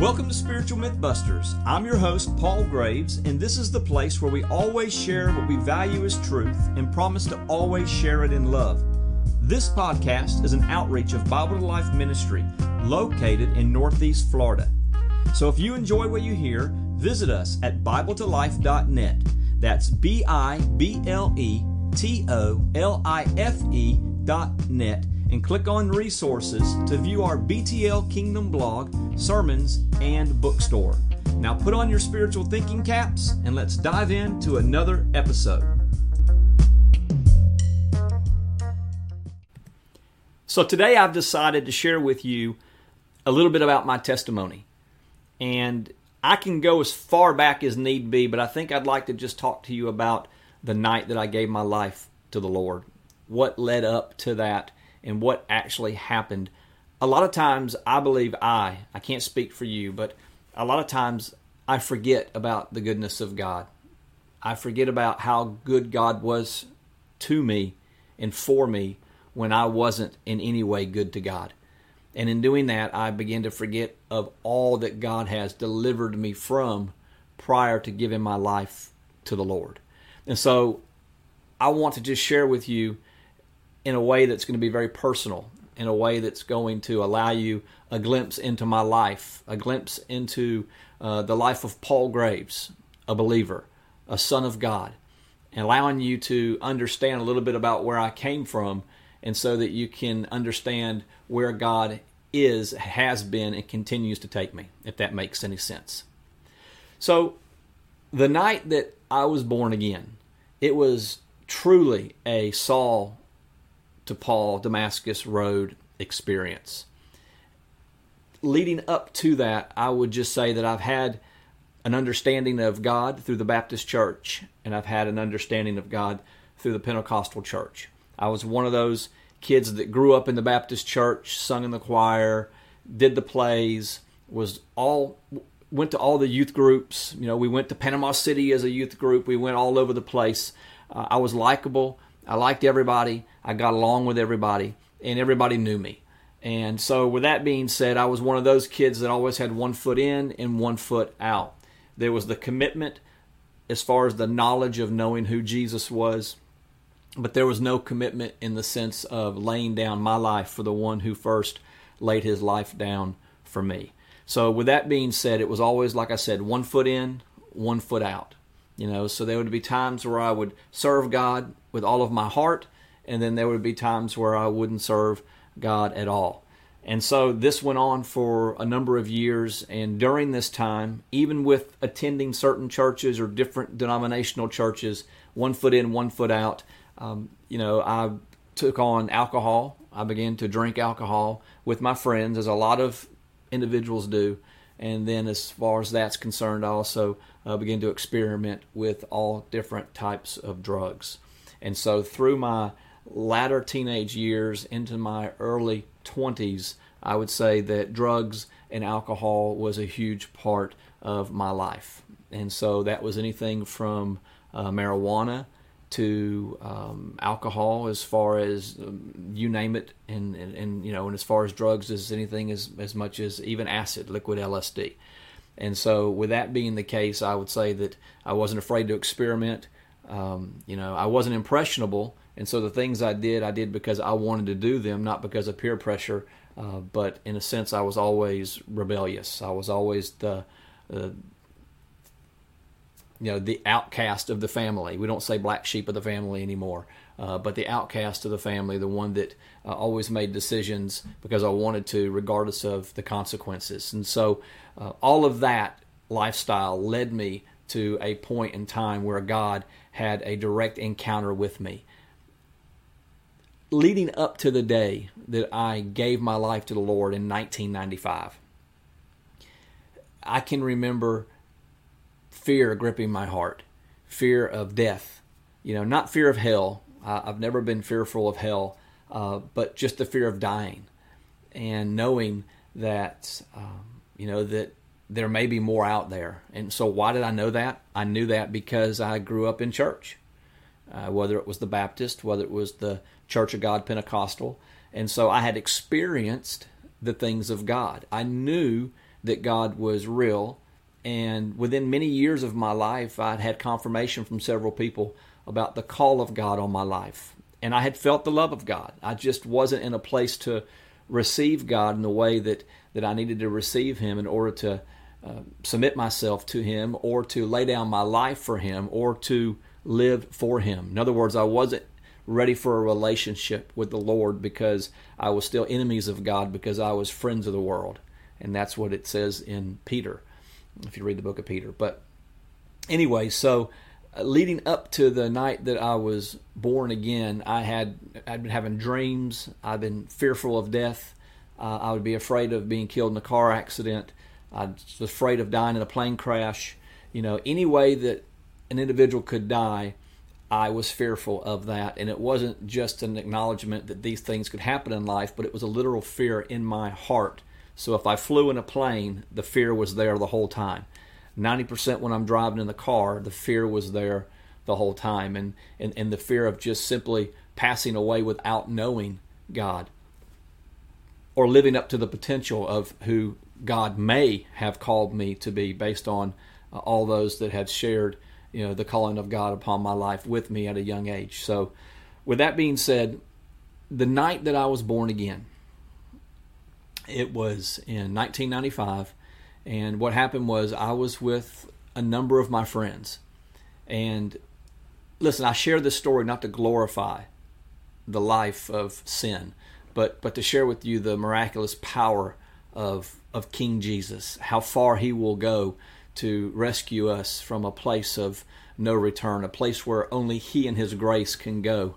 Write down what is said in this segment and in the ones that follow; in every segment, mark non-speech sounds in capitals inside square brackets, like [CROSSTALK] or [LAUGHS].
Welcome to Spiritual Mythbusters. I'm your host, Paul Graves, and this is the place where we always share what we value as truth and promise to always share it in love. This podcast is an outreach of Bible to Life Ministry located in Northeast Florida. So if you enjoy what you hear, visit us at BibleToLife.net. That's B I B L E T O L I F E dot net and click on resources to view our BTL Kingdom blog, sermons, and bookstore. Now put on your spiritual thinking caps and let's dive into another episode. So today I've decided to share with you a little bit about my testimony. And I can go as far back as need be, but I think I'd like to just talk to you about the night that I gave my life to the Lord. What led up to that and what actually happened. A lot of times, I believe I, I can't speak for you, but a lot of times I forget about the goodness of God. I forget about how good God was to me and for me when I wasn't in any way good to God. And in doing that, I begin to forget of all that God has delivered me from prior to giving my life to the Lord. And so I want to just share with you in a way that's going to be very personal, in a way that's going to allow you a glimpse into my life, a glimpse into uh, the life of Paul Graves, a believer, a son of God, and allowing you to understand a little bit about where I came from, and so that you can understand where God is, has been, and continues to take me, if that makes any sense. So, the night that I was born again, it was truly a Saul to Paul Damascus Road experience. Leading up to that, I would just say that I've had an understanding of God through the Baptist church, and I've had an understanding of God through the Pentecostal church. I was one of those kids that grew up in the Baptist church, sung in the choir, did the plays, was all went to all the youth groups. You know, we went to Panama City as a youth group. We went all over the place. Uh, I was likable. I liked everybody. I got along with everybody, and everybody knew me. And so, with that being said, I was one of those kids that always had one foot in and one foot out. There was the commitment as far as the knowledge of knowing who Jesus was, but there was no commitment in the sense of laying down my life for the one who first laid his life down for me. So, with that being said, it was always, like I said, one foot in, one foot out. You know, so there would be times where I would serve God with all of my heart, and then there would be times where I wouldn't serve God at all. And so this went on for a number of years, and during this time, even with attending certain churches or different denominational churches, one foot in, one foot out, um, you know, I took on alcohol. I began to drink alcohol with my friends, as a lot of individuals do. And then, as far as that's concerned, I also uh, began to experiment with all different types of drugs. And so, through my latter teenage years into my early 20s, I would say that drugs and alcohol was a huge part of my life. And so, that was anything from uh, marijuana to um, alcohol, as far as um, you name it, and, and, and, you know, and as far as drugs as anything as as much as even acid, liquid LSD. And so, with that being the case, I would say that I wasn't afraid to experiment. Um, you know, I wasn't impressionable, and so the things I did, I did because I wanted to do them, not because of peer pressure. Uh, but in a sense, I was always rebellious. I was always the, uh, you know, the outcast of the family. We don't say black sheep of the family anymore, uh, but the outcast of the family, the one that uh, always made decisions because I wanted to, regardless of the consequences. And so, uh, all of that lifestyle led me to a point in time where God had a direct encounter with me. Leading up to the day that I gave my life to the Lord in 1995, I can remember fear gripping my heart, fear of death. You know, not fear of hell. I've never been fearful of hell, uh, but just the fear of dying and knowing that, um, you know, that there may be more out there. And so, why did I know that? I knew that because I grew up in church, uh, whether it was the Baptist, whether it was the Church of God Pentecostal. And so, I had experienced the things of God. I knew that God was real. And within many years of my life, I'd had confirmation from several people about the call of God on my life. And I had felt the love of God. I just wasn't in a place to receive God in the way that, that I needed to receive Him in order to uh, submit myself to Him or to lay down my life for Him or to live for Him. In other words, I wasn't ready for a relationship with the Lord because I was still enemies of God because I was friends of the world. And that's what it says in Peter, if you read the book of Peter. But anyway, so uh, leading up to the night that I was born again, I had I'd been having dreams. I've been fearful of death. Uh, I would be afraid of being killed in a car accident. I was afraid of dying in a plane crash. You know, any way that an individual could die, I was fearful of that. And it wasn't just an acknowledgement that these things could happen in life, but it was a literal fear in my heart. So if I flew in a plane, the fear was there the whole time. 90% when I'm driving in the car, the fear was there the whole time. And, and, and the fear of just simply passing away without knowing God or living up to the potential of who God may have called me to be based on uh, all those that had shared you know the calling of God upon my life with me at a young age. So, with that being said, the night that I was born again, it was in 1995, and what happened was I was with a number of my friends, and listen, I share this story not to glorify the life of sin, but but to share with you the miraculous power of of King Jesus, how far He will go to rescue us from a place of no return, a place where only He and His grace can go,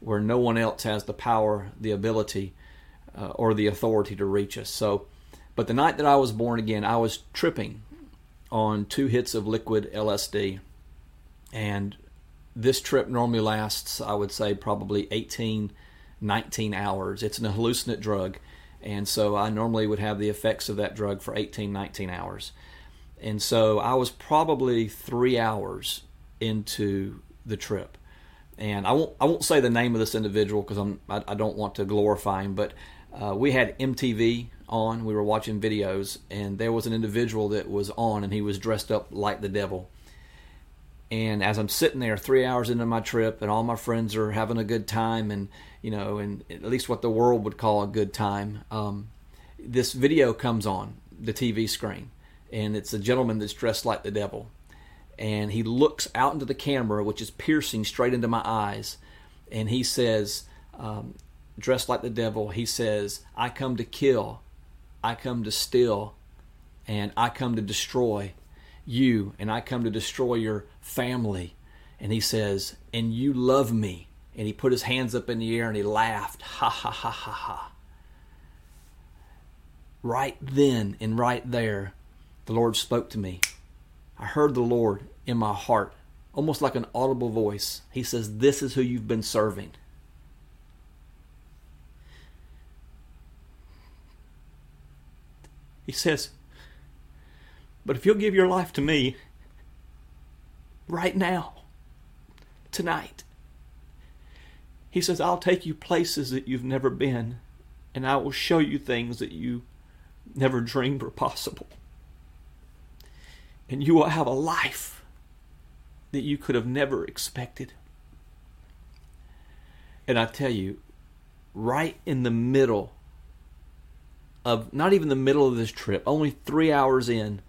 where no one else has the power, the ability, uh, or the authority to reach us. So, but the night that I was born again, I was tripping on two hits of liquid LSD, and this trip normally lasts, I would say, probably 18, 19 hours. It's an hallucinant drug, and so I normally would have the effects of that drug for 18, 19 hours. And so I was probably three hours into the trip. And I won't I won't say the name of this individual because I'm I, I, don't want to glorify him, but uh, we had MTV on. We were watching videos, and there was an individual that was on, and he was dressed up like the devil. And as I'm sitting there, three hours into my trip, and all my friends are having a good time, and you know, and at least what the world would call a good time, um, this video comes on the TV screen, and it's a gentleman that's dressed like the devil. And he looks out into the camera, which is piercing straight into my eyes, and he says, um, dressed like the devil, he says, I come to kill, I come to steal, and I come to destroy you, and I come to destroy your family. And he says, And you love me. And he put his hands up in the air and he laughed. [LAUGHS] Ha ha ha ha ha. Right then and right there, the Lord spoke to me. I heard the Lord in my heart, almost like an audible voice. He says, This is who you've been serving. He says, But if you'll give your life to me right now, tonight, he says, I'll take you places that you've never been, and I will show you things that you never dreamed were possible and you will have a life that you could have never expected. And I tell you, right in the middle of not even the middle of this trip, only three hours in,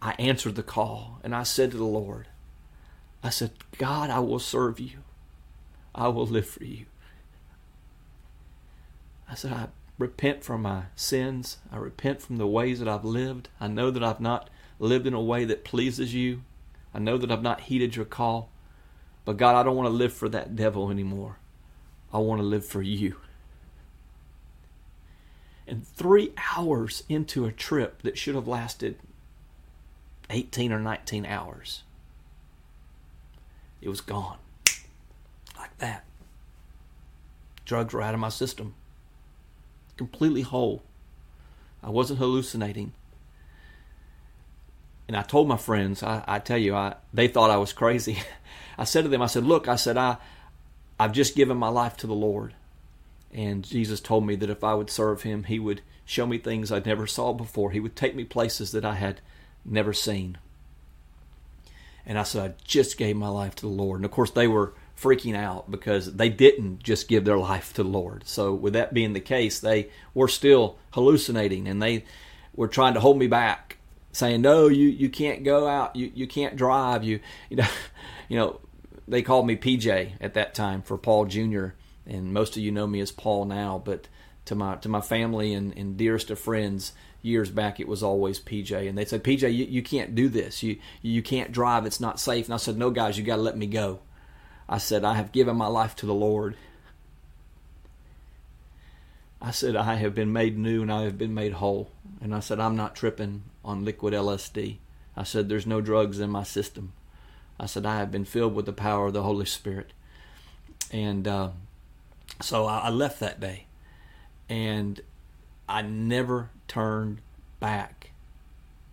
I answered the call and I said to the Lord, I said, God, I will serve you. I will live for you. I said, I repent from my sins. I repent from the ways that I've lived. I know that I've not lived in a way that pleases you. I know that I've not heeded your call. But God, I don't want to live for that devil anymore. I want to live for you. And three hours into a trip that should have lasted 18 or 19 hours, it was gone. Like that. Drugs were out of my system. Completely whole. I wasn't hallucinating and I told my friends, I, I tell you, I, they thought I was crazy. [LAUGHS] I said to them, I said, look, I said, I, I've just given my life to the Lord. And Jesus told me that if I would serve him, he would show me things I'd never saw before. He would take me places that I had never seen. And I said, I just gave my life to the Lord. And of course, they were freaking out because they didn't just give their life to the Lord. So, with that being the case, they were still hallucinating and they were trying to hold me back, saying, "No, you, you can't go out. You you can't drive. You [LAUGHS] you know, you know." They called me PJ at that time for Paul Jr. And most of you know me as Paul now, but to my to my family and, and dearest of friends, years back it was always PJ and they said PJ you, you can't do this. You you can't drive. It's not safe. And I said no guys you got to let me go. I said I have given my life to the Lord. I said I have been made new and I have been made whole. And I said I'm not tripping on liquid LSD I said there's no drugs in my system. I said I have been filled with the power of the Holy Spirit. And uh, so I, I left that day and I never turned back.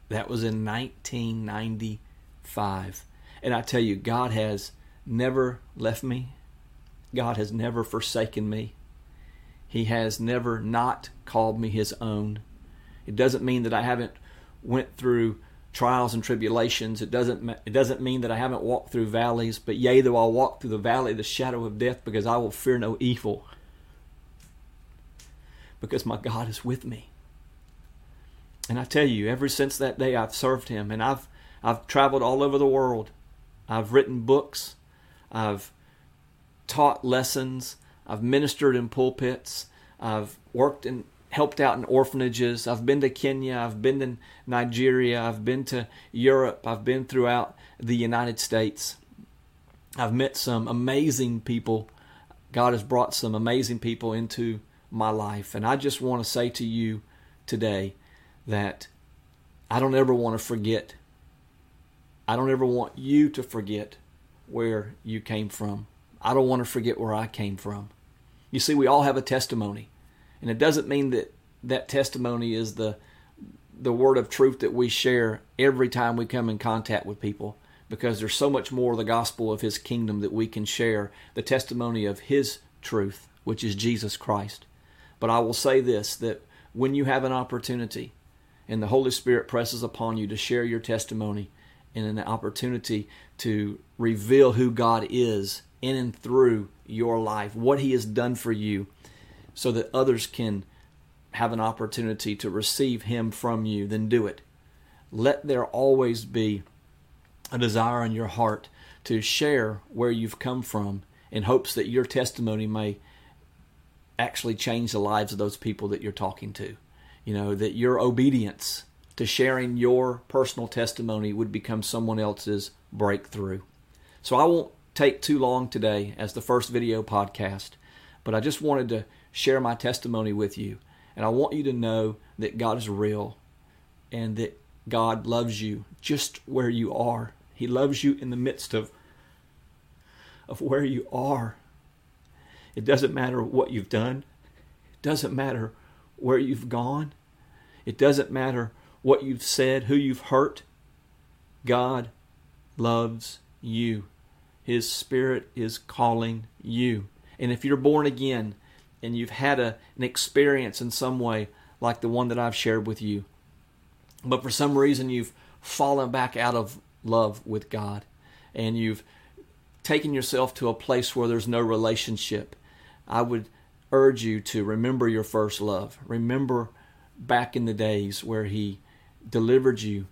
That was in 1995. And I tell you, God has never left me. God has never forsaken me. He has never not called me his own. It doesn't mean that I haven't went through trials and tribulations. It doesn't it doesn't mean that I haven't walked through valleys, but yea though I walk through the valley of the shadow of death because I will fear no evil. Because my God is with me. And I tell you, ever since that day, I've served Him, and I've I've traveled all over the world. I've written books. I've taught lessons. I've ministered in pulpits. I've worked and helped out in orphanages. I've been to Kenya. I've been to Nigeria. I've been to Europe. I've been throughout the United States. I've met some amazing people. God has brought some amazing people into my life. And I just want to say to you today that I don't ever want to forget. I don't ever want you to forget where you came from. I don't want to forget where I came from. You see, we all have a testimony, and it doesn't mean that that testimony is the the word of truth that we share every time we come in contact with people because there's so much more of the gospel of his kingdom that we can share the testimony of his truth which is Jesus Christ. But I will say this that when you have an opportunity and the Holy Spirit presses upon you to share your testimony and an opportunity to reveal who God is in and through your life, what He has done for you, so that others can have an opportunity to receive Him from you, then do it. Let there always be a desire in your heart to share where you've come from in hopes that your testimony may actually change the lives of those people that you're talking to. You know, that your obedience to sharing your personal testimony would become someone else's breakthrough. So I won't take too long today as the first video podcast, but I just wanted to share my testimony with you. And I want you to know that God is real and that God loves you just where you are. He loves you in the midst of of where you are. It doesn't matter what you've done. It doesn't matter where you've gone. It doesn't matter what you've said, who you've hurt. God loves you. His Spirit is calling you. And if you're born again and you've had a, an experience in some way like the one that I've shared with you, but for some reason you've fallen back out of love with God and you've taken yourself to a place where there's no relationship, I would urge you to remember your first love. Remember back in the days where He delivered you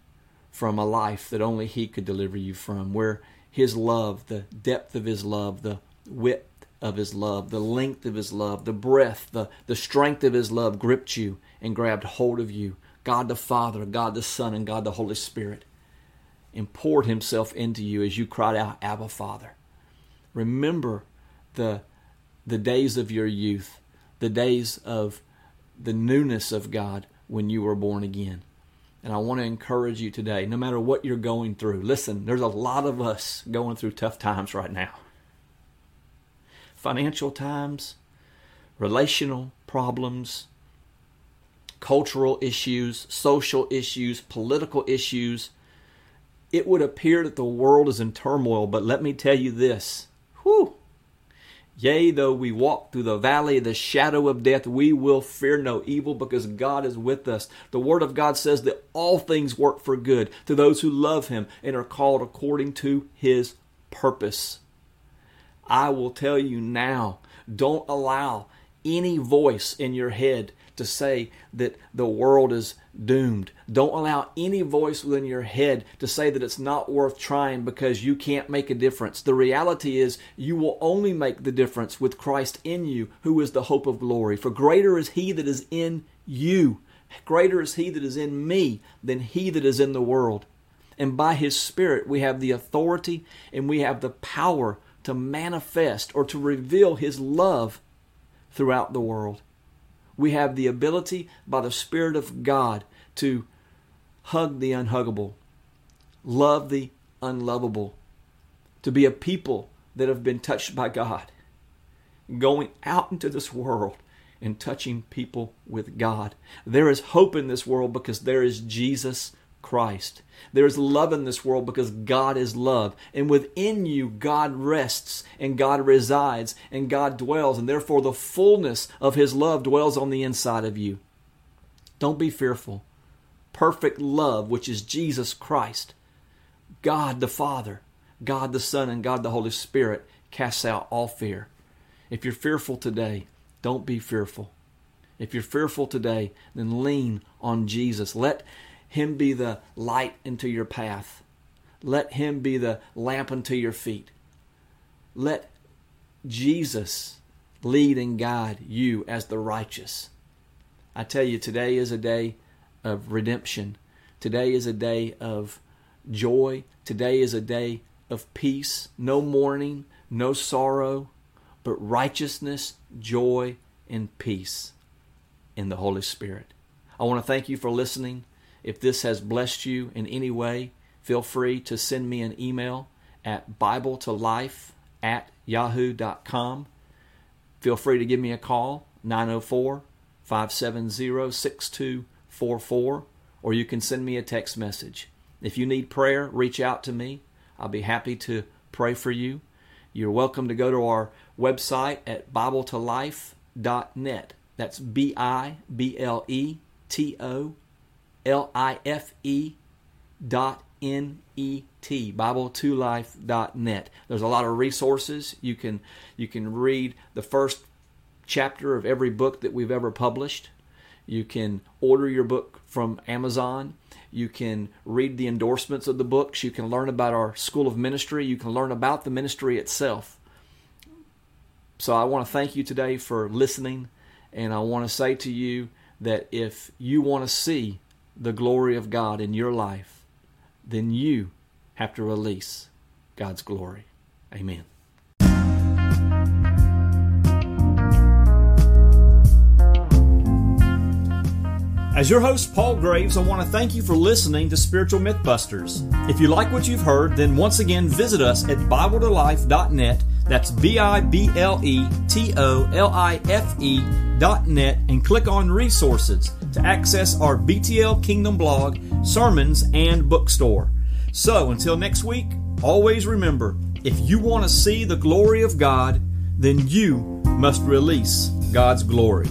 from a life that only He could deliver you from, where His love, the depth of His love, the width of His love, the length of His love, the breadth, the, the strength of His love gripped you and grabbed hold of you. God the Father, God the Son, and God the Holy Spirit and poured Himself into you as you cried out, Abba, Father. Remember the the days of your youth, the days of the newness of God when you were born again. And I want to encourage you today, no matter what you're going through, listen, there's a lot of us going through tough times right now. Financial times, relational problems, cultural issues, social issues, political issues. It would appear that the world is in turmoil, but let me tell you this. Whew, Yea, though we walk through the valley of the shadow of death, we will fear no evil because God is with us. The Word of God says that all things work for good to those who love Him and are called according to His purpose. I will tell you now don't allow any voice in your head to say that the world is doomed. Don't allow any voice within your head to say that it's not worth trying because you can't make a difference. The reality is you will only make the difference with Christ in you, who is the hope of glory. For greater is he that is in you, greater is he that is in me than he that is in the world. And by his Spirit, we have the authority and we have the power to manifest or to reveal his love throughout the world we have the ability by the Spirit of God to hug the unhuggable, love the unlovable, to be a people that have been touched by God, going out into this world and touching people with God. There is hope in this world because there is Jesus Christ. There is love in this world because God is love. And within you, God rests and God resides and God dwells. And therefore, the fullness of His love dwells on the inside of you. Don't be fearful. Perfect love, which is Jesus Christ, God the Father, God the Son, and God the Holy Spirit, casts out all fear. If you're fearful today, don't be fearful. If you're fearful today, then lean on Jesus. Let him be the light into your path. Let Him be the lamp unto your feet. Let Jesus lead and guide you as the righteous. I tell you, today is a day of redemption. Today is a day of joy. Today is a day of peace. No mourning, no sorrow, but righteousness, joy, and peace in the Holy Spirit. I want to thank you for listening. If this has blessed you in any way, feel free to send me an email at BibleToLife to Life at yahoo.com. Feel free to give me a call, 904 570 6244, or you can send me a text message. If you need prayer, reach out to me. I'll be happy to pray for you. You're welcome to go to our website at BibleToLife.net. That's B I B L E T O L I F E dot N E T, BibleToLife.net. There's a lot of resources. You can you can read the first chapter of every book that we've ever published. You can order your book from Amazon. You can read the endorsements of the books. You can learn about our School of Ministry. You can learn about the ministry itself. So I want to thank you today for listening, and I want to say to you that if you want to see the glory of God in your life, then you have to release God's glory. Amen. As your host, Paul Graves, I want to thank you for listening to Spiritual Mythbusters. If you like what you've heard, then once again visit us at BibleToLife.net. That's B I B L E T O L I F E dot net and click on resources to access our BTL Kingdom blog, sermons, and bookstore. So until next week, always remember if you want to see the glory of God, then you must release God's glory.